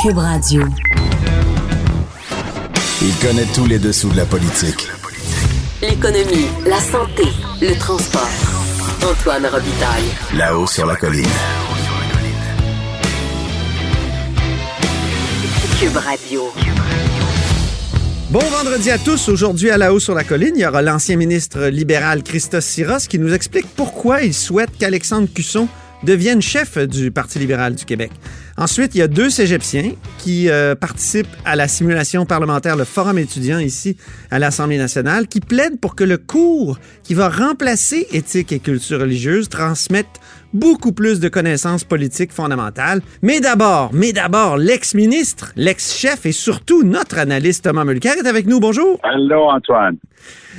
Cube Radio. Il connaît tous les dessous de la politique. L'économie, la santé, le transport. Antoine Robitaille. Là-haut sur la colline. Cube Radio. Bon vendredi à tous. Aujourd'hui, à la haut sur la colline, il y aura l'ancien ministre libéral Christos Siros qui nous explique pourquoi il souhaite qu'Alexandre Cusson devienne chef du Parti libéral du Québec. Ensuite, il y a deux cégepiens qui euh, participent à la simulation parlementaire, le Forum étudiant ici à l'Assemblée nationale, qui plaident pour que le cours qui va remplacer éthique et culture religieuse transmette beaucoup plus de connaissances politiques fondamentales. Mais d'abord, mais d'abord, l'ex-ministre, l'ex-chef et surtout notre analyste Thomas Mulcair est avec nous. Bonjour. Allô, Antoine.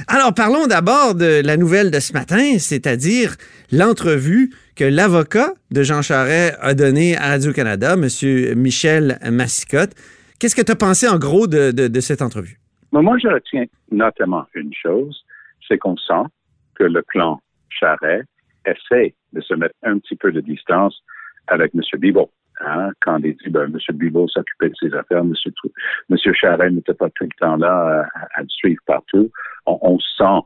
Alors, parlons d'abord de la nouvelle de ce matin, c'est-à-dire l'entrevue que l'avocat de Jean Charest a donnée à Radio-Canada, M. Michel Massicotte. Qu'est-ce que tu as pensé en gros de, de, de cette entrevue? Moi, je retiens notamment une chose, c'est qu'on sent que le clan Charest essaie de se mettre un petit peu de distance avec M. Bibot. Hein, quand il dit ben, M. Bibot s'occupait de ses affaires, M. Monsieur Charest n'était pas tout le temps là à, à le suivre partout. On, on sent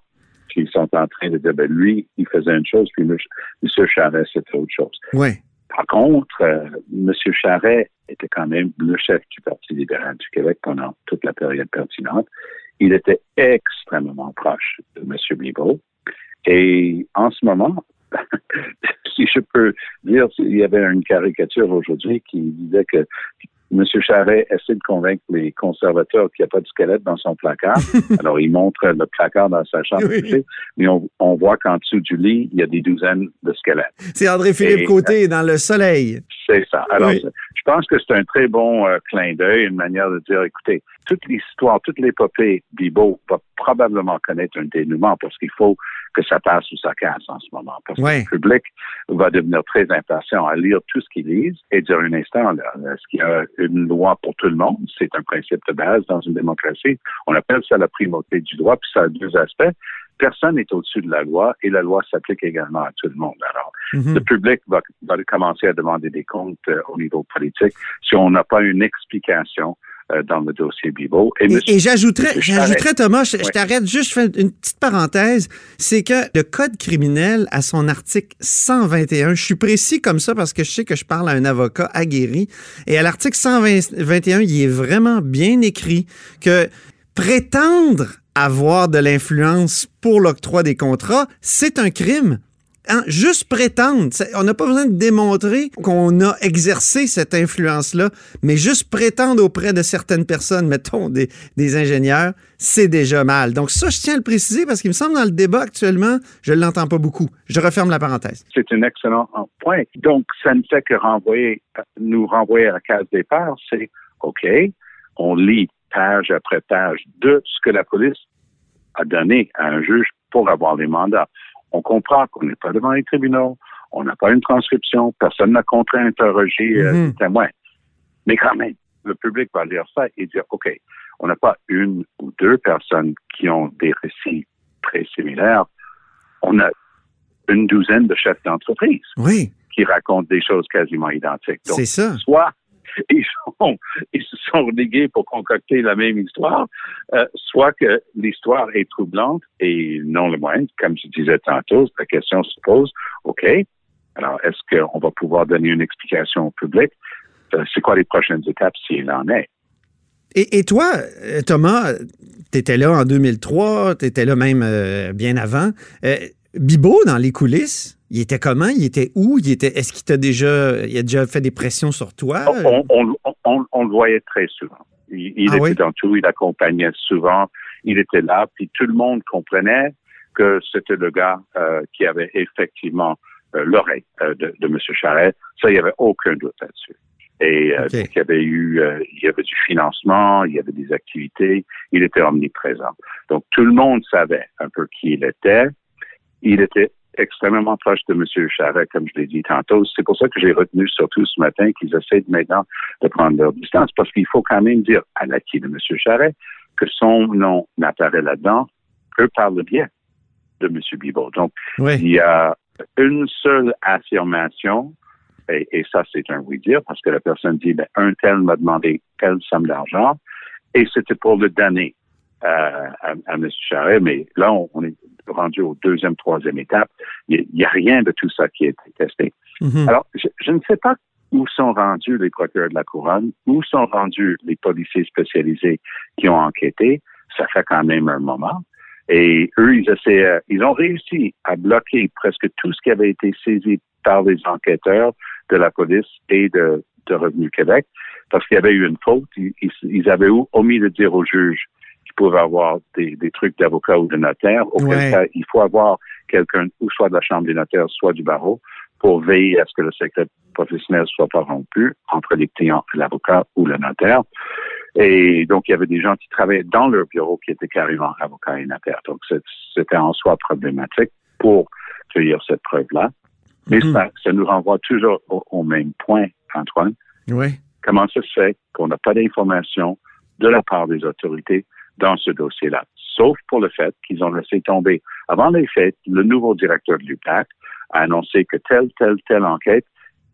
qu'ils sont en train de dire ben, lui, il faisait une chose, puis M. Charest, c'était autre chose. Ouais. Par contre, euh, M. Charest était quand même le chef du Parti libéral du Québec pendant toute la période pertinente. Il était extrêmement proche de M. Bibot. Et en ce moment, si je peux dire, il y avait une caricature aujourd'hui qui disait que M. Charret essaie de convaincre les conservateurs qu'il n'y a pas de squelette dans son placard. Alors, il montre le placard dans sa chambre, Oui. mais on, on voit qu'en dessous du lit, il y a des douzaines de squelettes. C'est André-Philippe Côté dans Le Soleil. C'est ça. Alors, Oui. je pense que c'est un très bon euh, clin d'œil, une manière de dire, écoutez, toute l'histoire, toute l'épopée Bibo va probablement connaître un dénouement parce qu'il faut que ça passe ou ça casse en ce moment. Parce Ouais. que le public va devenir très impatient à lire tout ce qu'il lise et dire un instant, est-ce qu'il y a une loi pour tout le monde? C'est un principe de base dans une démocratie. On appelle ça la primauté du droit, puis ça a deux aspects. Personne n'est au-dessus de la loi et la loi s'applique également à tout le monde. Alors, Mhm. le public va, va commencer à demander des comptes euh, au niveau politique si on n'a pas une explication dans le dossier Bibo. Et, Et, j'ajouterais, j'ajouterais, Thomas, je, je t'arrête juste, je fais une petite parenthèse, c'est que le Code criminel, à son article 121, je suis précis comme ça parce que je sais que je parle à un avocat aguerri, et à l'article 121, il est vraiment bien écrit que prétendre avoir de l'influence pour l'octroi des contrats, c'est un crime. Hein, juste prétendre. On n'a pas besoin de démontrer qu'on a exercé cette influence-là, mais juste prétendre auprès de certaines personnes, mettons des, des ingénieurs, c'est déjà mal. Donc ça, je tiens à le préciser parce qu'il me semble dans le débat actuellement, je ne l'entends pas beaucoup. Je referme la parenthèse. c'est un excellent point. Donc, ça ne fait que renvoyer, nous renvoyer à la case départ. C'est OK, on lit page après page de ce que la police a donné à un juge pour avoir les mandats. On comprend qu'on n'est pas devant les tribunaux, on n'a pas une transcription, personne n'a contre-interrogé euh, Mhm. les témoins. Mais quand même, le public va lire ça et dire, OK, on n'a pas une ou deux personnes qui ont des récits très similaires. On a une douzaine de chefs d'entreprise Oui, qui racontent des choses quasiment identiques. Donc, c'est ça. soit ils, se sont ligués pour concocter la même histoire, euh, soit que l'histoire est troublante et non le moindre. Comme je disais tantôt, la question se pose, OK, alors est-ce qu'on va pouvoir donner une explication au public? Euh, c'est quoi les prochaines étapes s'il en est? Et, toi, euh, Thomas, tu étais là en 2003, tu étais là même bien avant. Bibo, dans les coulisses, il était comment? Il était où? Il était, est-ce qu'il t'a déjà, il a déjà fait des pressions sur toi? On, on- on- on le voyait très souvent. Il, il Ah était oui? dans tout, il accompagnait souvent, il était là, puis tout le monde comprenait que c'était le gars euh, qui avait effectivement euh, l'oreille euh, de, de M. Charest. Ça, il n'y avait aucun doute là-dessus. Et euh, Ok. donc, il y avait eu, il y avait du financement, il y avait des activités, il était omniprésent. Donc, tout le monde savait un peu qui il était. Il était extrêmement proche de M. Charret, comme je l'ai dit tantôt. C'est pour ça que j'ai retenu surtout ce matin qu'ils essaient maintenant de prendre leur distance, parce qu'il faut quand même dire à l'acquis de M. Charret que son nom n'apparaît là-dedans que par le biais de M. Bibot. Donc, Oui. il y a une seule affirmation, et, et ça, c'est un oui-dire, parce que la personne dit, ben, un tel m'a demandé telle somme d'argent, et c'était pour le donner euh, à, à M. Charret, mais là, on, on est rendu au deuxième, troisième étape. Il n'y a rien de tout ça qui a été testé. Mhm. Alors, je, je ne sais pas où sont rendus les procureurs de la couronne, où sont rendus les policiers spécialisés qui ont enquêté. Ça fait quand même un moment. Et eux, ils essaient, ils ont réussi à bloquer presque tout ce qui avait été saisi par les enquêteurs de la police et de, de Revenu Québec, parce qu'il y avait eu une faute. Ils, ils- ils avaient omis de dire au juge pouvaient avoir des, des trucs d'avocat ou de notaire. Auquel Ouais. cas, il faut avoir quelqu'un, ou soit de la Chambre des notaires, soit du barreau, pour veiller à ce que le secret professionnel soit pas rompu entre les clients et l'avocat ou le notaire. Et donc, il y avait des gens qui travaillaient dans leur bureau qui étaient carrément avocats et notaires. Donc, c'était en soi problématique pour cueillir cette preuve-là. Mais Mhm. ça, ça nous renvoie toujours au, au même point, Antoine. Oui. Comment ça se fait qu'on n'a pas d'informations de la part des autorités dans ce dossier-là? Sauf pour le fait qu'ils ont laissé tomber, avant les faits, le nouveau directeur de l'UPAC a annoncé que telle, telle, telle enquête,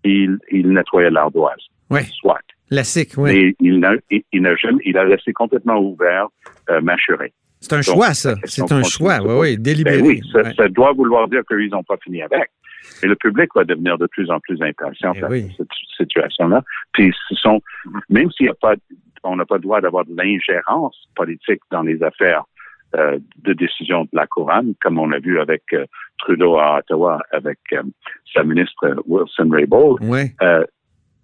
il, il nettoyait l'ardoise. Oui. Soit. La SIC, oui. Mais il n'a, il, il n'a jamais, il a laissé complètement ouvert euh. C'est un Donc, choix, ça. C'est un choix, oui, poser. oui, délibéré. Ben oui, ça, Ouais. ça doit vouloir dire qu'ils n'ont pas fini avec. Et le public va devenir de plus en plus impatient Eh face oui. à cette situation-là. Puis ce sont, même s'il n'y a pas, on n'a pas le droit d'avoir de l'ingérence politique dans les affaires euh, de décision de la couronne, comme on a vu avec euh, Trudeau à Ottawa, avec euh, sa ministre euh, Wilson Raybould. Oui. Euh,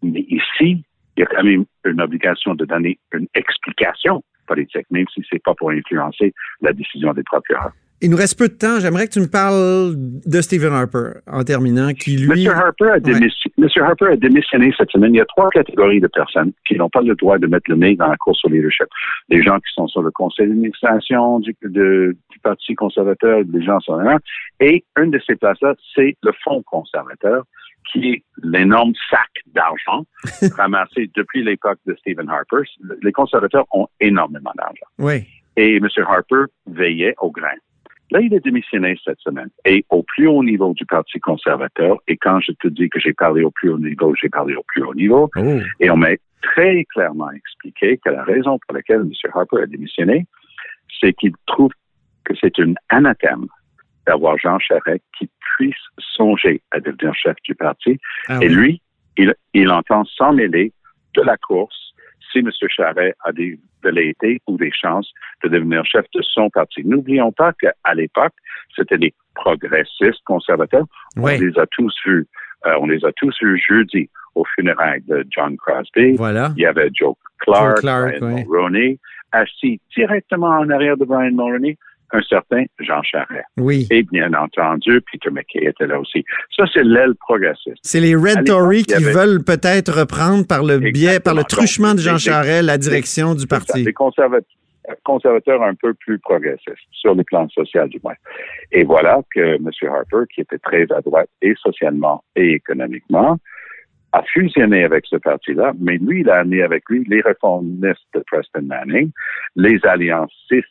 mais ici, il y a quand même une obligation de donner une explication politique, même si c'est pas pour influencer la décision des procureurs. Il nous reste peu de temps. J'aimerais que tu me parles de Stephen Harper en terminant, qui lui. M. Harper, a démission- Monsieur Harper a démissionné cette semaine. Il y a trois catégories de personnes qui n'ont pas le droit de mettre le nez dans la course au leadership. Les gens qui sont sur le conseil d'administration du, de- du Parti conservateur, des gens sur là. Et une de ces places-là, c'est le Fonds conservateur, qui est l'énorme sac d'argent ramassé depuis l'époque de Stephen Harper. Les conservateurs ont énormément d'argent Oui. et M. Harper veillait au grain. Là, il est démissionné cette semaine. Et au plus haut niveau du Parti conservateur, et quand je te dis que j'ai parlé au plus haut niveau, j'ai parlé au plus haut niveau, Oh. et on m'a très clairement expliqué que la raison pour laquelle M. Harper a démissionné, c'est qu'il trouve que c'est une anathème d'avoir Jean Charest qui puisse songer à devenir chef du parti. Ah Et oui. lui, il, il entend s'en mêler de la course si M. Charret a des velléités ou des chances de devenir chef de son parti. N'oublions pas qu'à l'époque, c'était les progressistes conservateurs. Oui. On les a tous vus. euh, on les a tous vus jeudi au funérailles de John Crosby. Voilà. Il y avait Joe Clark, Joe Clark, Brian oui. Mulroney, assis directement en arrière de Brian Mulroney, un certain Jean Charest. Oui. Et bien entendu, Peter McKay était là aussi. Ça, c'est l'aile progressiste. C'est les Red Tories qui avait- veulent peut-être reprendre par le biais, par le truchement de Jean les- Charest la direction du parti. Des conservateurs, conservateurs un peu plus progressistes, sur le plan social du moins. Et voilà que M. Harper, qui était très à droite et socialement et économiquement, a fusionné avec ce parti-là, mais lui, il a amené avec lui les réformistes de Preston Manning, les alliancistes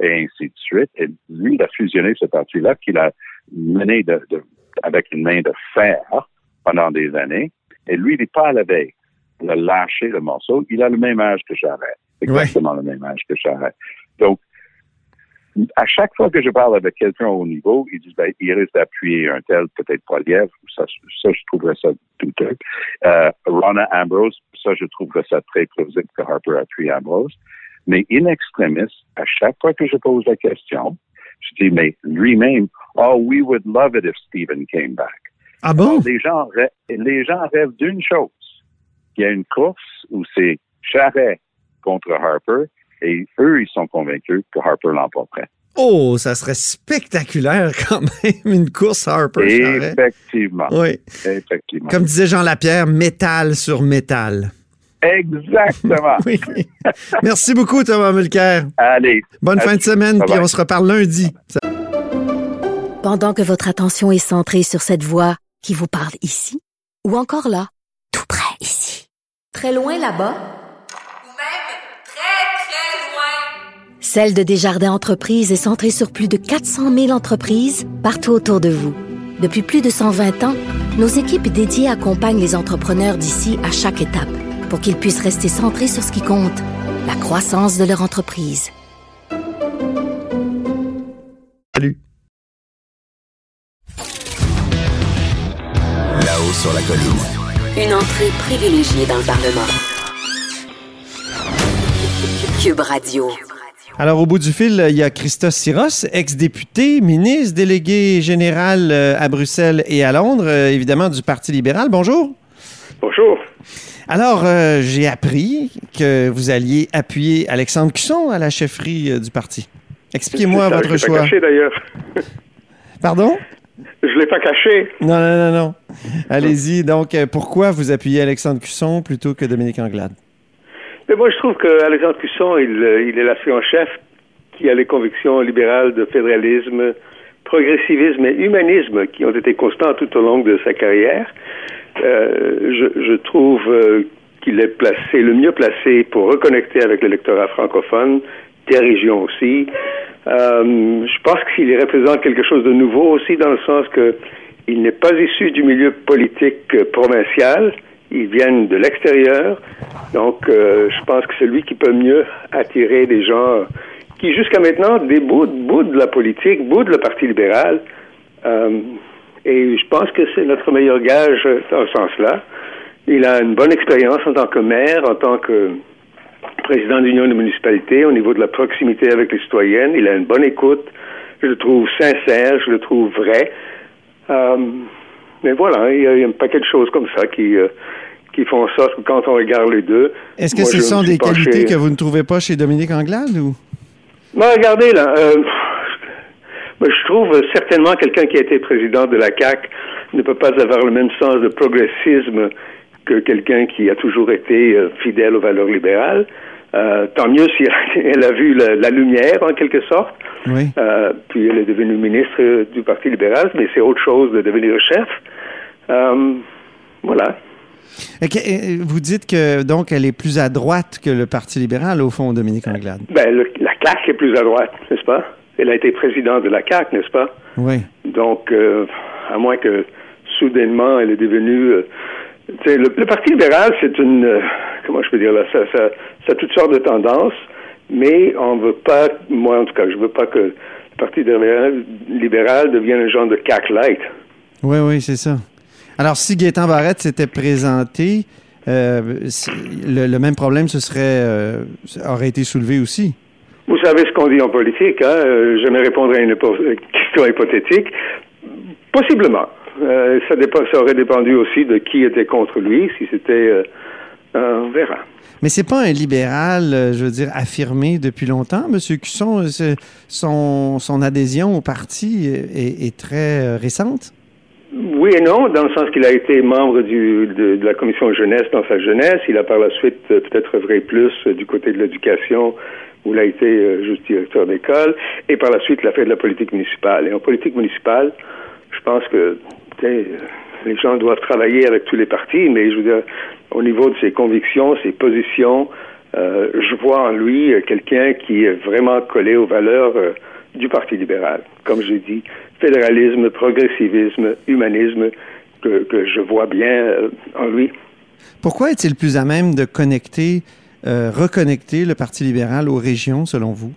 et ainsi de suite. Et lui, il a fusionné ce parti-là qu'il a mené de, de- avec une main de fer pendant des années. Et lui, il n'est pas à la veille de lâcher le morceau. Il a le même âge que Charest. Exactement le même âge que Charest. Donc, à chaque fois que je parle avec quelqu'un au niveau, ils disent, ben, il risque d'appuyer un tel, peut-être pas Lièvre. Ça, ça, je trouverais ça douteux. Euh, Ronna Ambrose, ça, je trouverais ça très plausible que Harper appuie Ambrose. Mais in extremis, à chaque fois que je pose la question, je dis, mais lui-même, oh, we would love it if Stephen came back. Ah bon? Alors, les gens, les gens rêvent d'une chose. Il y a une course où c'est Charret contre Harper et eux, ils sont convaincus que Harper l'emporterait. Oh, ça serait spectaculaire quand même, une course Harper. Effectivement. Oui. Effectivement. Comme disait Jean Lapierre, métal sur métal. Exactement. Oui. Merci beaucoup, Thomas Mulcair. Allez. Bonne fin de semaine, puis on se reparle lundi. Pendant que votre attention est centrée sur cette voix qui vous parle ici, ou encore là, tout près ici, très loin là-bas, ou même très, très loin. Celle de Desjardins Entreprises est centrée sur plus de 400 000 entreprises partout autour de vous. Depuis plus de 120 ans, nos équipes dédiées accompagnent les entrepreneurs d'ici à chaque étape pour qu'ils puissent rester centrés sur ce qui compte, la croissance de leur entreprise. Salut. Là-haut sur la colline. Une entrée privilégiée dans le Parlement. Cube Radio. Alors, au bout du fil, il y a Christos Syros, ex-député, ministre, délégué général euh, à Bruxelles et à Londres, euh, évidemment, du Parti libéral. Bonjour. Bonjour. Alors, euh, j'ai appris que vous alliez appuyer Alexandre Cusson à la chefferie euh, du parti. Expliquez-moi votre je l'ai choix. pas caché d'ailleurs. Pardon? Je l'ai pas caché. Non, non, non, non. Allez-y. Donc, euh, pourquoi vous appuyez Alexandre Cusson plutôt que Dominique Anglade? Mais moi, je trouve que Alexandre Cusson, il, il est l'assuyant-chef qui a les convictions libérales de fédéralisme, progressivisme et humanisme qui ont été constants tout au long de sa carrière. Euh, je, je trouve euh, qu'il est placé, le mieux placé pour reconnecter avec l'électorat francophone, des régions aussi. Euh, je pense qu'il représente quelque chose de nouveau aussi dans le sens que il n'est pas issu du milieu politique euh, provincial. Ils viennent de l'extérieur. Donc, euh, je pense que c'est lui qui peut mieux attirer des gens qui, jusqu'à maintenant, déboudent, boudent la politique, boudent le Parti libéral. Euh, et je pense que c'est notre meilleur gage euh, dans ce sens-là. Il a une bonne expérience en tant que maire, en tant que président d'union de municipalité, au niveau de la proximité avec les citoyennes. Il a une bonne écoute. Je le trouve sincère, je le trouve vrai. Euh, mais voilà, il y, a, il y a un paquet de choses comme ça qui, euh, qui font en sorte que quand on regarde les deux. Est-ce que moi, ce sont des penché- qualités que vous ne trouvez pas chez Dominique Anglade ou? Non, regardez, là. euh, moi, je trouve euh, certainement quelqu'un qui a été président de la CAC ne peut pas avoir le même sens de progressisme que quelqu'un qui a toujours été euh, fidèle aux valeurs libérales. Euh, tant mieux si elle a vu la, la lumière, en quelque sorte. Oui. Euh, puis elle est devenue ministre du Parti libéral, mais c'est autre chose de devenir chef. Euh, voilà. Vous dites que donc elle est plus à droite que le Parti libéral, au fond, Dominique Anglade. Ben, le- la CAC est plus à droite, n'est-ce pas? Elle a été présidente de la CAC, n'est-ce pas? Oui. Donc, euh, à moins que soudainement elle est devenue. euh, le, le Parti libéral, c'est une. euh, comment je peux dire là ça, ça, ça a toutes sortes de tendances, mais on veut pas. Moi, en tout cas, je veux pas que le Parti libéral, libéral devienne un genre de CAC light. Oui, oui, c'est ça. Alors, si Gaétan Barrette s'était présenté, le, le même problème se serait, aurait été soulevé aussi. Vous savez ce qu'on dit en politique, hein? euh, Je vais répondre à une question hypothétique. Possiblement. Euh, ça, dépend, ça aurait dépendu aussi de qui était contre lui, si c'était... euh, euh, on verra. Mais c'est pas un libéral, euh, je veux dire, affirmé depuis longtemps, M. Cusson? Son, son adhésion au parti est, est très récente? Oui et non, dans le sens qu'il a été membre du, de, de la commission jeunesse dans sa jeunesse. Il a par la suite peut-être œuvré plus du côté de l'éducation, où il a été euh, juste directeur d'école, et par la suite il a fait de la politique municipale. Et en politique municipale, je pense que euh, les gens doivent travailler avec tous les partis, mais je veux dire, au niveau de ses convictions, ses positions, euh, je vois en lui quelqu'un qui est vraiment collé aux valeurs du Parti libéral. Comme j'ai dit, fédéralisme, progressivisme, humanisme, que, je vois bien en lui. Pourquoi est-il plus à même de connecter, euh, reconnecter le Parti libéral aux régions, selon vous?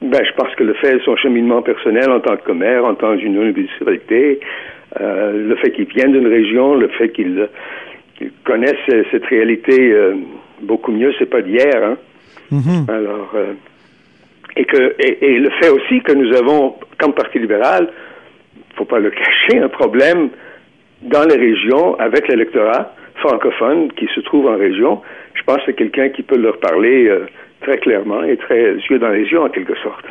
Ben, je pense que le fait de son cheminement personnel en tant que maire, en tant qu'une municipalité, euh, le fait qu'il vienne d'une région, le fait qu'il qu'il connaisse euh, cette réalité euh, beaucoup mieux, c'est pas d'hier, hein. Mhm. Alors, euh, et que et, et le fait aussi que nous avons, comme Parti libéral, faut pas le cacher, un problème dans les régions avec l'électorat francophone qui se trouve en région. Je pense que c'est quelqu'un qui peut leur parler euh, très clairement et très yeux dans les yeux en quelque sorte.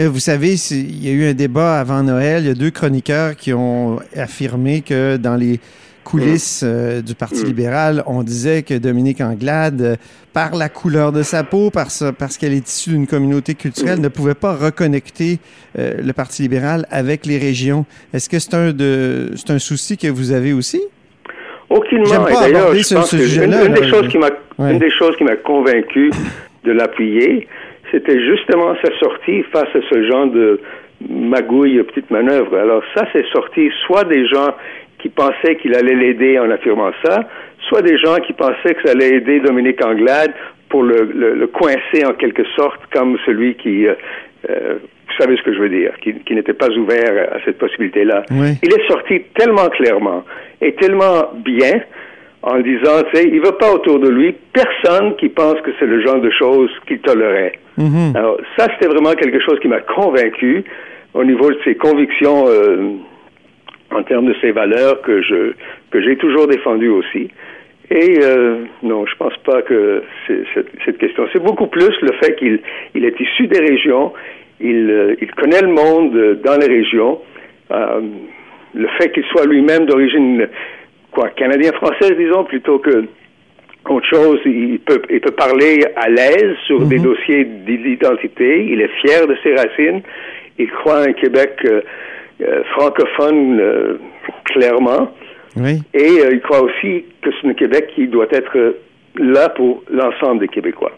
Euh, Vous savez, il y a eu un débat avant Noël. Il y a deux chroniqueurs qui ont affirmé que dans les coulisses euh, du Parti Mm. libéral, on disait que Dominique Anglade, euh, par la couleur de sa peau, parce, parce qu'elle est issue d'une communauté culturelle, Mm. ne pouvait pas reconnecter euh, le Parti libéral avec les régions. Est-ce que c'est un, de, c'est un souci que vous avez aussi? Aucunement. Et d'ailleurs, je pense ce que une, des choses qui m'a Ouais. une des choses qui m'a convaincu de l'appuyer, c'était justement sa sortie face à ce genre de magouille, petite manœuvre. Alors ça, c'est sorti soit des gens qui pensaient qu'il allait l'aider en affirmant ça, soit des gens qui pensaient que ça allait aider Dominique Anglade pour le, le- le coincer en quelque sorte comme celui qui, euh, euh, vous savez ce que je veux dire, qui, qui n'était pas ouvert à cette possibilité-là. Oui. Il est sorti tellement clairement et tellement bien en disant, tu sais, il veut pas autour de lui personne qui pense que c'est le genre de choses qu'il tolérait. Mhm. Alors, ça, c'était vraiment quelque chose qui m'a convaincu au niveau de ses convictions euh, en termes de ses valeurs que je que j'ai toujours défendues aussi. Et euh, non, je pense pas que c'est cette, cette question. C'est beaucoup plus le fait qu'il il est issu des régions, il, euh, il connaît le monde euh, dans les régions, euh, le fait qu'il soit lui-même d'origine quoi canadien-française, disons, plutôt que autre chose, il peut, il peut parler à l'aise sur des dossiers d'identité. Il est fier de ses racines. Il croit à un Québec euh, euh, francophone euh, clairement. Oui. Et il croit aussi que c'est un Québec qui doit être là pour l'ensemble des Québécois.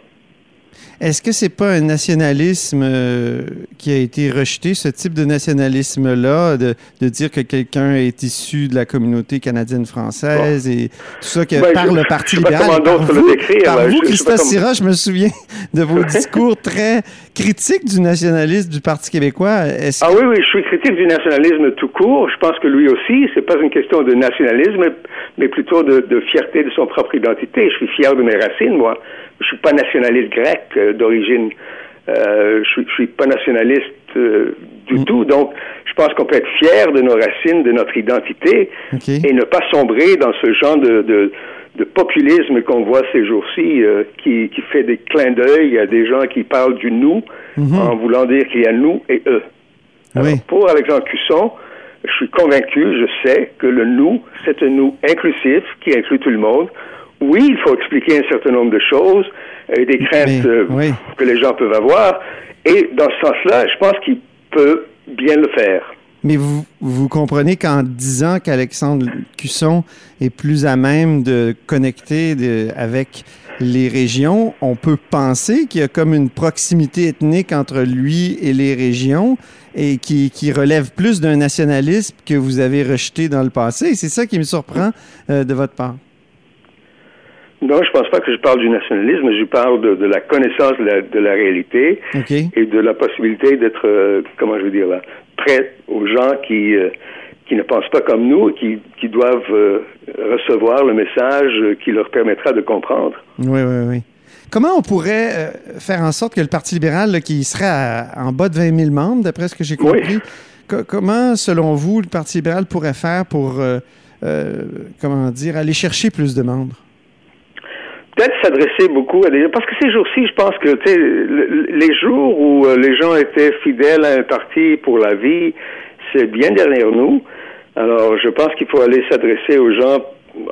Est-ce que c'est pas un nationalisme euh, qui a été rejeté, ce type de nationalisme-là, de, de dire que quelqu'un est issu de la communauté canadienne-française et tout ça, que Ben, par je- le Parti libéral. par d'autres le vous, décrire, par vous, Je- Christophe Syrah, je me souviens de vos discours très critiques du nationalisme du Parti québécois. Est-ce Ah oui, oui, je suis critique du nationalisme tout court. Je pense que lui aussi, c'est pas une question de nationalisme, mais plutôt de, de fierté de son propre identité. Je suis fier de mes racines, moi. Je suis pas nationaliste grec euh, d'origine. Euh, je, je suis pas nationaliste euh, du tout. Donc, je pense qu'on peut être fier de nos racines, de notre identité, et ne pas sombrer dans ce genre de, de, de populisme qu'on voit ces jours-ci, euh, qui, qui fait des clins d'œil à des gens qui parlent du nous, en voulant dire qu'il y a nous et eux. Alors, Oui. Pour Alexandre Cusson, je suis convaincu, je sais que le nous, c'est un nous inclusif qui inclut tout le monde. Oui, il faut expliquer un certain nombre de choses et des craintes Mais, euh, oui. que les gens peuvent avoir. Et dans ce sens-là, je pense qu'il peut bien le faire. Mais vous, vous comprenez qu'en disant qu'Alexandre Cusson est plus à même de connecter de- avec les régions, on peut penser qu'il y a comme une proximité ethnique entre lui et les régions et qui, qui relève plus d'un nationalisme que vous avez rejeté dans le passé. Et c'est ça qui me surprend euh, de votre part. Non, je pense pas que je parle du nationalisme, je parle de, de la connaissance de la, de la réalité et de la possibilité d'être, euh, comment je veux dire là, prêt aux gens qui euh, qui ne pensent pas comme nous et qui, qui doivent euh, recevoir le message qui leur permettra de comprendre. Oui, oui, oui. Comment on pourrait faire en sorte que le Parti libéral, là, qui serait à- en bas de 20 000 membres, d'après ce que j'ai Oui. compris, co- comment, selon vous, le Parti libéral pourrait faire pour, comment dire, aller chercher plus de membres? Peut-être s'adresser beaucoup à des parce que ces jours-ci, je pense que les jours où euh, les gens étaient fidèles à un parti pour la vie, c'est bien derrière nous. Alors, je pense qu'il faut aller s'adresser aux gens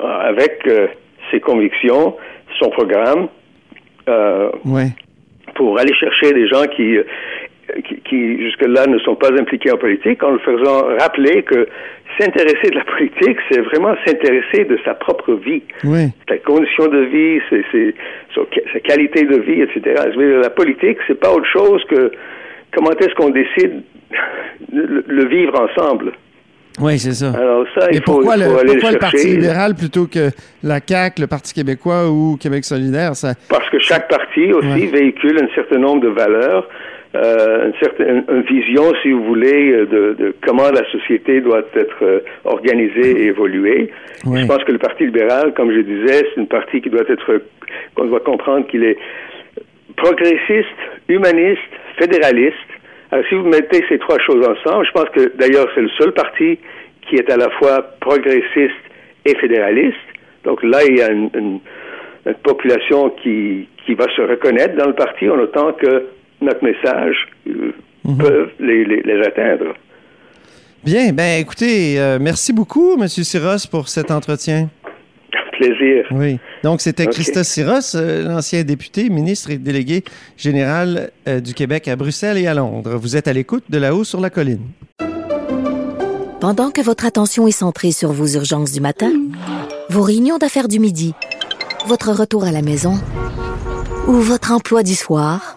avec euh, ses convictions, son programme, euh, pour aller chercher des gens qui, euh, qui, qui, jusque-là ne sont pas impliqués en politique, en leur faisant rappeler que s'intéresser de la politique, c'est vraiment s'intéresser de sa propre vie Oui. sa condition de vie, son- sa qualité de vie, etc. La politique, c'est pas autre chose que comment est-ce qu'on décide de le, le vivre ensemble. Oui, c'est ça. Alors ça, Et il faut, pourquoi, il le, faut aller pourquoi le le Parti libéral plutôt que la CAQ, le Parti québécois ou Québec solidaire? Ça... Parce que chaque parti aussi Ouais. véhicule un certain nombre de valeurs, euh, une certaine une vision, si vous voulez, euh, de, de comment la société doit être euh, organisée et évoluer. Je pense que le Parti libéral, comme je disais, c'est une partie qui doit être, qu'on doit comprendre qu'il est progressiste, humaniste, fédéraliste. Alors, si vous mettez ces trois choses ensemble, je pense que d'ailleurs c'est le seul parti qui est à la fois progressiste et fédéraliste. Donc là, il y a une, une- une population qui, qui va se reconnaître dans le parti en autant que notre message euh, peuvent les, les, les atteindre. Bien, ben écoutez, euh, merci beaucoup, M. Siros, pour cet entretien. Plaisir. Oui. Donc, c'était. Christa Siros, euh, l'ancien député, ministre et délégué général euh, du Québec à Bruxelles et à Londres. Vous êtes à l'écoute de là-haut sur la colline. Pendant que votre attention est centrée sur vos urgences du matin, vos réunions d'affaires du midi, votre retour à la maison ou votre emploi du soir,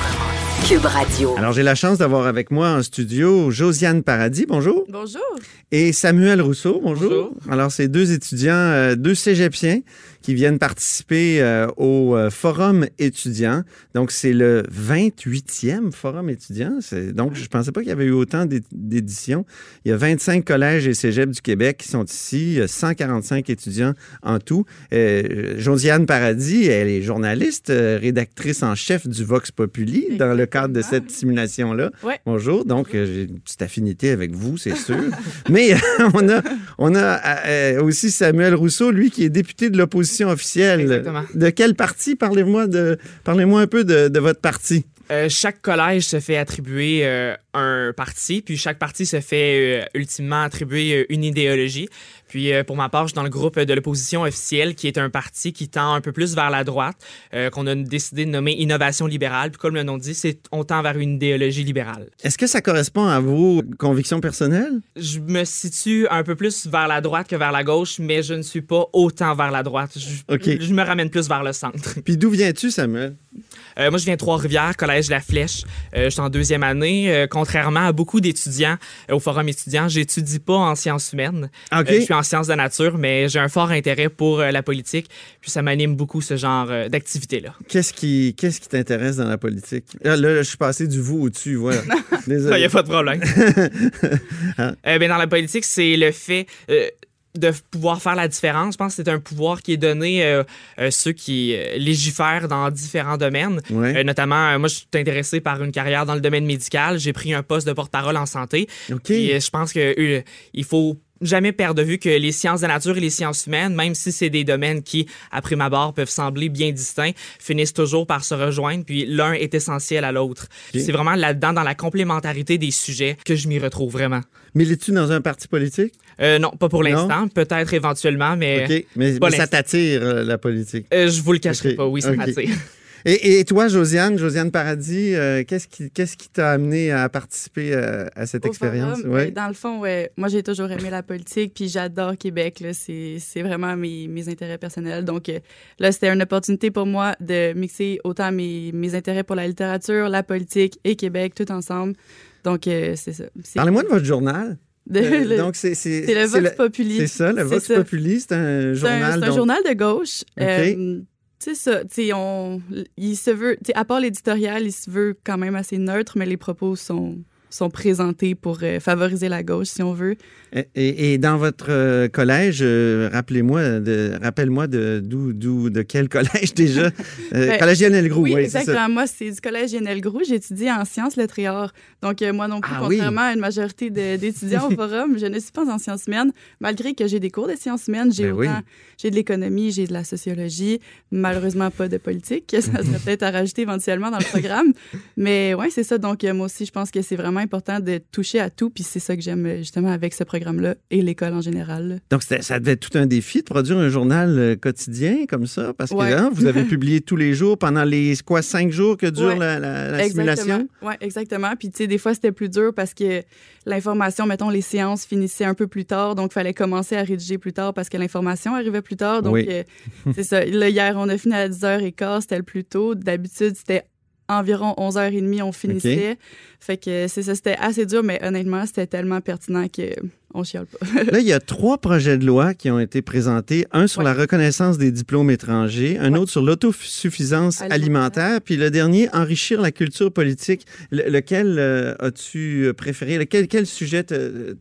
Cube Radio. Alors, j'ai la chance d'avoir avec moi en studio Josiane Paradis, bonjour, Bonjour. et Samuel Rousseau, bonjour. Bonjour. Alors, c'est deux étudiants, euh, deux cégepiens qui viennent participer euh, au euh, Forum étudiant. Donc, c'est le 28e Forum étudiant. Donc, je pensais pas qu'il y avait eu autant d'é- d'éditions. Il y a 25 collèges et cégeps du Québec qui sont ici, Il y a 145 étudiants en tout. Euh, Josiane Paradis, elle est journaliste, euh, rédactrice en chef du Vox Populi dans le cadre de cette simulation-là. Ouais. Bonjour. Donc, euh, j'ai une petite affinité avec vous, c'est sûr. Mais on a, on a aussi Samuel Rousseau, lui, qui est député de l'opposition officielle. Exactement. De quel parti? Parlez-moi de, parlez-moi un peu de, de votre parti. Euh, chaque collège se fait attribuer euh, un parti, puis chaque parti se fait euh, ultimement attribuer une idéologie. Puis euh, pour ma part, je suis dans le groupe de l'opposition officielle, qui est un parti qui tend un peu plus vers la droite, euh, qu'on a décidé de nommer Innovation libérale. Puis comme le nom dit, c'est on tend vers une idéologie libérale. Est-ce que ça correspond à vos convictions personnelles? Je me situe un peu plus vers la droite que vers la gauche, mais je ne suis pas autant vers la droite. Je, me ramène plus vers le centre. Puis d'où viens-tu, Samuel? Euh, moi, je viens de Trois-Rivières, Collège La Flèche. Euh, je suis en deuxième année. Euh, contrairement à beaucoup d'étudiants au Forum étudiant, j'étudie pas en sciences humaines. OK. Je suis en sciences de nature, mais j'ai un fort intérêt pour euh, la politique. Puis ça m'anime beaucoup, ce genre euh, d'activité-là. Qu'est-ce qui, qu'est-ce qui t'intéresse dans la politique? Ah, Là, là, je suis passé du vous au tu, voilà. Il n'y a pas de problème. Hein? Euh, ben, dans la politique, c'est le fait euh, de pouvoir faire la différence. Je pense que c'est un pouvoir qui est donné euh, euh, ceux qui euh, légifèrent dans différents domaines. Ouais. Euh, notamment, moi, je suis intéressé par une carrière dans le domaine médical. J'ai pris un poste de porte-parole en santé. Euh, je pense euh, il faut jamais perdre de vue que les sciences de la nature et les sciences humaines, même si c'est des domaines qui, à prime abord, peuvent sembler bien distincts, finissent toujours par se rejoindre, puis l'un est essentiel à l'autre. C'est vraiment là-dedans, dans la complémentarité des sujets, que je m'y retrouve vraiment. Milites-tu dans un parti politique? Euh, non, pas pour l'instant, peut-être éventuellement, mais OK. Mais, pas mais ça t'attire, euh, la politique? euh, je vous le cacherai pas, oui, ça m'attire. Et, et toi, Josiane, Josiane Paradis, euh, qu'est-ce qui qu'est-ce qui t'a amené à participer euh, à cette Au expérience? forum, Ouais. ben, dans le fond, ouais, moi, j'ai toujours aimé la politique, puis j'adore Québec. là. C'est vraiment mes, mes intérêts personnels. Donc, euh, là, c'était une opportunité pour moi de mixer autant mes, mes intérêts pour la littérature, la politique et Québec, tout ensemble. Donc, euh, c'est ça. Parlez-moi de votre journal. Euh, le- Donc, c'est le Vox Populi. C'est ça, le Vox. Populi, c'est un C'est un, journal. c'est un journal de gauche. OK. Euh, c'est ça. tu sais, On, il se veut, à part l'éditorial, il se veut quand même assez neutre, mais les propos sont, sont présentés pour euh, favoriser la gauche, si on veut. Et, et- et dans votre euh, collège, euh, rappelez-moi, de, rappelle-moi de d'où, d'où, de quel collège déjà? Ben, collège Lionel Groux, oui, oui, c'est ça. exactement. Moi, c'est du collège Lionel Groux. J'étudie en sciences lettres et arts. Donc, moi non plus, Ah oui. contrairement à une majorité de- d'étudiants au forum, je ne suis pas en sciences humaines, malgré que j'ai des cours de sciences humaines. J'ai Ben oui. autant, j'ai de l'économie, j'ai de la sociologie, malheureusement pas de politique. Ça serait peut-être à rajouter éventuellement dans le programme. Mais ouais, c'est ça. Donc, moi aussi, je pense que c'est vraiment important de toucher à tout. Puis c'est ça que j'aime justement avec ce programme-là et l'école en général. Donc, ça devait être tout un défi de produire un journal euh, quotidien comme ça, parce que Ouais. hein, vous avez publié tous les jours pendant les quoi, cinq jours que dure Ouais. la, la- la simulation? Oui, exactement. Puis, tu sais, des fois, c'était plus dur parce que l'information, mettons, les séances finissaient un peu plus tard. Donc, il fallait commencer à rédiger plus tard parce que l'information arrivait plus tard. Donc, Oui. euh, c'est ça. Là, hier, on a fini à 10h15. C'était le plus tôt. D'habitude, c'était environ 11h30, on finissait. Fait que c'est ça, c'était assez dur, mais honnêtement, c'était tellement pertinent que on chiale pas. Là, il y a trois projets de loi qui ont été présentés. Un sur la reconnaissance des diplômes étrangers, un autre sur l'autosuffisance Alimentaire. alimentaire. puis le dernier, enrichir la culture politique. Le- lequel euh, as-tu préféré? Lequel, quel sujet t'a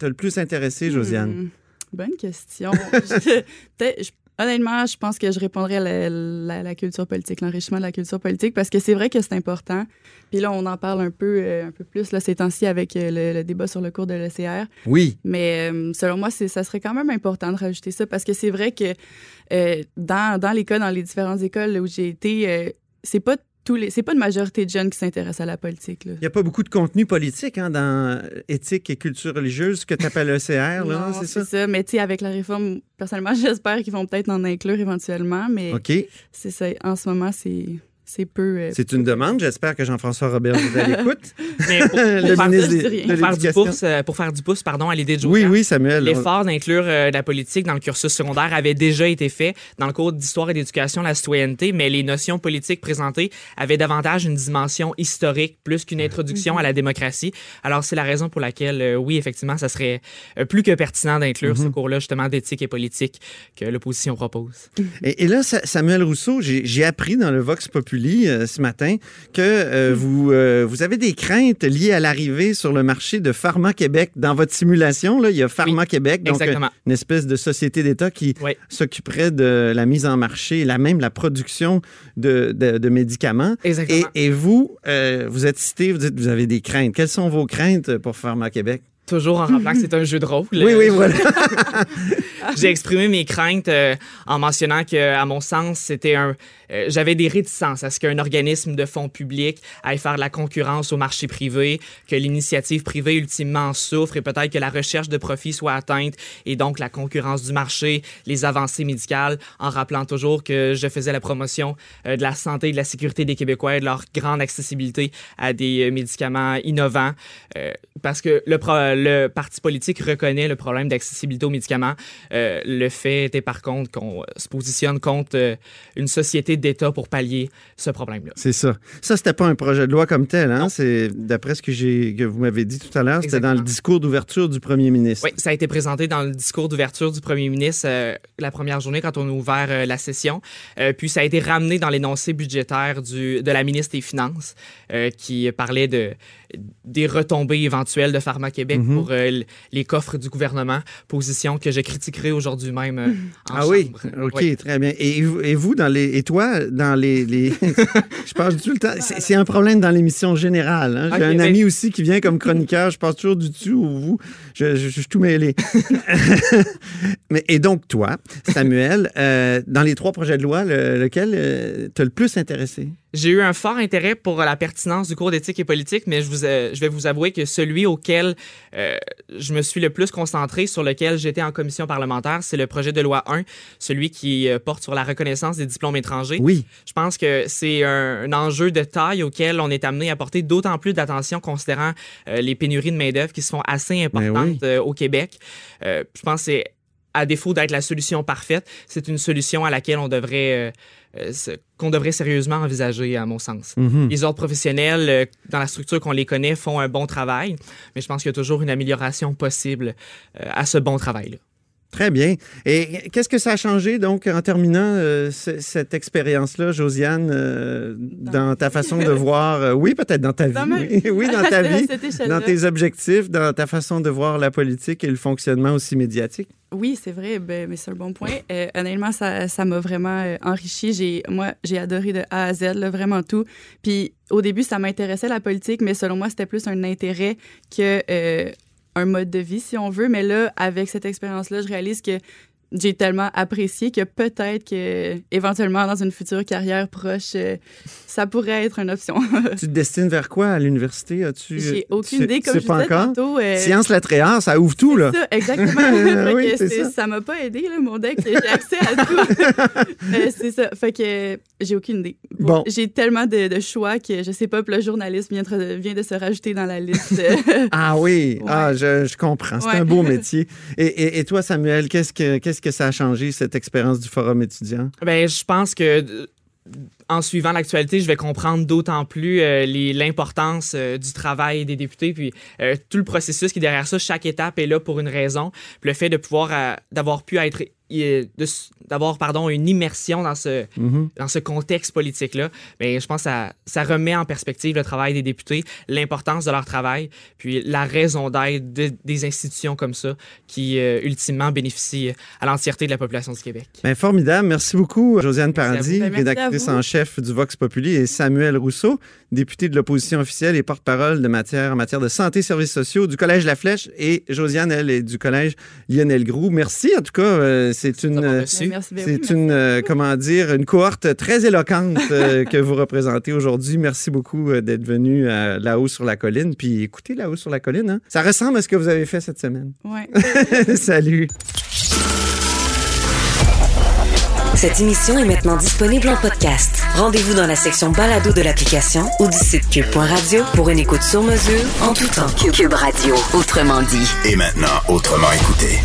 le plus intéressé, Josiane? Hmm, bonne question. Je- je- honnêtement, je pense que je répondrais à la, la- la culture politique, l'enrichissement de la culture politique, parce que c'est vrai que c'est important. Puis là, on en parle un peu, euh, un peu plus là, ces temps-ci avec euh, le, le débat sur le cours de l'ECR. Oui. Mais euh, selon moi, ça serait quand même important de rajouter ça parce que c'est vrai que dans, dans les cas, dans les différentes écoles où j'ai été, c'est pas tous les, c'est pas une majorité de jeunes qui s'intéressent à la politique. Là. Il n'y a pas beaucoup de contenu politique hein, dans éthique et culture religieuse, ce que tu appelles ECR, là, c'est ça? c'est ça. Mais tu sais, avec la réforme, personnellement, j'espère qu'ils vont peut-être en inclure éventuellement. Mais OK. c'est ça. En ce moment, c'est, c'est peu. euh, C'est une demande. J'espère que Jean-François Robert est à l'écoute. Mais pour, Le pour faire, ministre de- des- de pour faire du l'Éducation. pouce, euh, pour faire du pouce pardon, à l'idée de Oui, oui, Samuel. L'effort d'inclure euh, la politique dans le cursus secondaire avait déjà été fait dans le cours d'histoire et d'éducation, la citoyenneté, mais les notions politiques présentées avaient davantage une dimension historique plus qu'une introduction à la démocratie. Alors, c'est la raison pour laquelle, euh, oui, effectivement, ça serait euh, plus que pertinent d'inclure ce cours-là, justement, d'éthique et politique que l'opposition propose. Et, et là, Sa- Samuel Rousseau, j'ai j'ai appris dans le Vox Populi euh, ce matin que euh, vous, euh, vous avez des craintes liées à l'arrivée sur le marché de Pharma Québec. Dans votre simulation, là, il y a Pharma Oui, Québec, donc exactement. une espèce de société d'État qui Oui. s'occuperait de la mise en marché, la même la production de, de- de médicaments. Et, Exactement. et vous, euh, vous êtes cité, vous dites que vous avez des craintes. Quelles sont vos craintes pour Pharma Québec? Toujours en rappelant que c'est un jeu de rôle. Oui, oui, voilà. J'ai exprimé mes craintes euh, en mentionnant que, à mon sens, c'était un. euh, J'avais des réticences à ce qu'un organisme de fonds publics aille faire de la concurrence au marché privé, que l'initiative privée ultimement en souffre et peut-être que la recherche de profit soit atteinte et donc la concurrence du marché, les avancées médicales, en rappelant toujours que je faisais la promotion euh, de la santé et de la sécurité des Québécois et de leur grande accessibilité à des euh, médicaments innovants. euh, parce que le, pro- le parti politique reconnaît le problème d'accessibilité aux médicaments. Euh, le fait était par contre qu'on se positionne contre euh, une société d'État pour pallier ce problème-là. C'est ça. Ça, c'était pas un projet de loi comme tel. Hein? C'est d'après ce que, que vous m'avez dit tout à l'heure, c'était dans le discours d'ouverture du premier ministre. Oui, ça a été présenté dans le discours d'ouverture du premier ministre euh, la première journée quand on a ouvert la session. Puis ça a été ramené dans l'énoncé budgétaire du, de la ministre des Finances qui parlait de, des retombées éventuelles de Pharma Québec Mhm. pour les coffres du gouvernement, position que je critiquerai aujourd'hui même euh, en Ah oui. OK, Oui. très bien. Et, vous- et vous, dans les, et toi, dans les... les- je passe tout le temps... C'est, c'est un problème dans l'émission générale. hein. J'ai un ben- ami aussi qui vient comme chroniqueur. Je passe toujours du dessus ou vous. Je, je- je suis tout mêlé. Mais, et donc, toi, Samuel, euh, dans les trois projets de loi, le- lequel euh, t'a le plus intéressé? J'ai eu un fort intérêt pour la pertinence du cours d'éthique et politique, mais je, vous, euh, je vais vous avouer que celui auquel euh, je me suis le plus concentré, sur lequel j'étais en commission parlementaire, c'est le projet de loi 1, celui qui euh, porte sur la reconnaissance des diplômes étrangers. Oui. Je pense que c'est un, un enjeu de taille auquel on est amené à porter d'autant plus d'attention considérant euh, les pénuries de main-d'œuvre qui sont assez importantes oui. euh, au Québec. Euh, je pense que c'est à défaut d'être la solution parfaite, c'est une solution à laquelle on devrait euh, qu'on devrait sérieusement envisager, à mon sens. Mhm. Les ordres professionnels, euh, dans la structure qu'on les connaît, font un bon travail, mais je pense qu'il y a toujours une amélioration possible euh, à ce bon travail-là. Très bien. Et qu'est-ce que ça a changé, donc, en terminant euh, ce- cette expérience-là, Josiane, euh, dans ta façon de voir, euh, oui, peut-être dans ta vie, ma oui, dans ta vie, dans tes objectifs, dans ta façon de voir la politique et le fonctionnement aussi médiatique. Oui, c'est vrai, ben, mais c'est un bon point. Honnêtement, ça ça m'a vraiment enrichi. J'ai, moi, j'ai adoré de A à Z, là, vraiment tout. Puis au début, ça m'intéressait la politique, mais selon moi, c'était plus un intérêt que un mode de vie, si on veut. Mais là, avec cette expérience-là, je réalise que j'ai tellement apprécié que peut-être que éventuellement dans une future carrière proche, euh, ça pourrait être une option. tu te destines vers quoi? À l'université? As-tu, j'ai aucune tu- idée, tu comme sais je pas disais encore? tantôt. euh, Sciences Latréas, ça ouvre tout, là. ça, exactement. Oui, ça. m'a pas aidé, là, mon deck. J'ai accès à tout. Euh, c'est ça. Fait que euh, j'ai aucune idée. Bon. J'ai tellement de, de choix que je sais pas, le journalisme vient, de- vient de se rajouter dans la liste. euh, Ah oui, Ouais. ah, je, je comprends. C'est Ouais. un beau métier. Et, et- et toi, Samuel, qu'est-ce que, qu'est-ce que ça a changé, cette expérience du forum étudiant? Ben, je pense que euh, en suivant l'actualité, je vais comprendre d'autant plus euh, l'importance euh, du travail des députés, puis tout le processus qui est derrière ça. Chaque étape est là pour une raison. Le fait de pouvoir, d'avoir pu être, d'avoir pardon une immersion dans ce Mhm. dans ce contexte politique là, mais je pense que ça, ça remet en perspective le travail des députés, l'importance de leur travail, puis la raison d'être de- des institutions comme ça qui euh, ultimement bénéficient à l'entièreté de la population du Québec. Ben, formidable. Merci beaucoup, Josiane Paradis. Ben, merci rédactrice en chef du Vox Populi, et Samuel Rousseau, député de l'opposition officielle et porte-parole de matière, en matière de santé et services sociaux du Collège La Flèche, et Josiane, elle, est du Collège Lionel Groux. Merci, en tout cas. euh, c'est une... euh, C'est une, euh, comment dire, une cohorte très éloquente euh, que vous représentez aujourd'hui. Merci beaucoup euh, d'être venu à là-haut sur la colline. Puis écoutez là-haut sur la colline, hein. ça ressemble à ce que vous avez fait cette semaine. Ouais. Salut. Cette émission est maintenant disponible en podcast. Rendez-vous dans la section balado de l'application ou du site cube.radio pour une écoute sur mesure en tout temps. Cube Radio, autrement dit. Et maintenant, autrement écouté.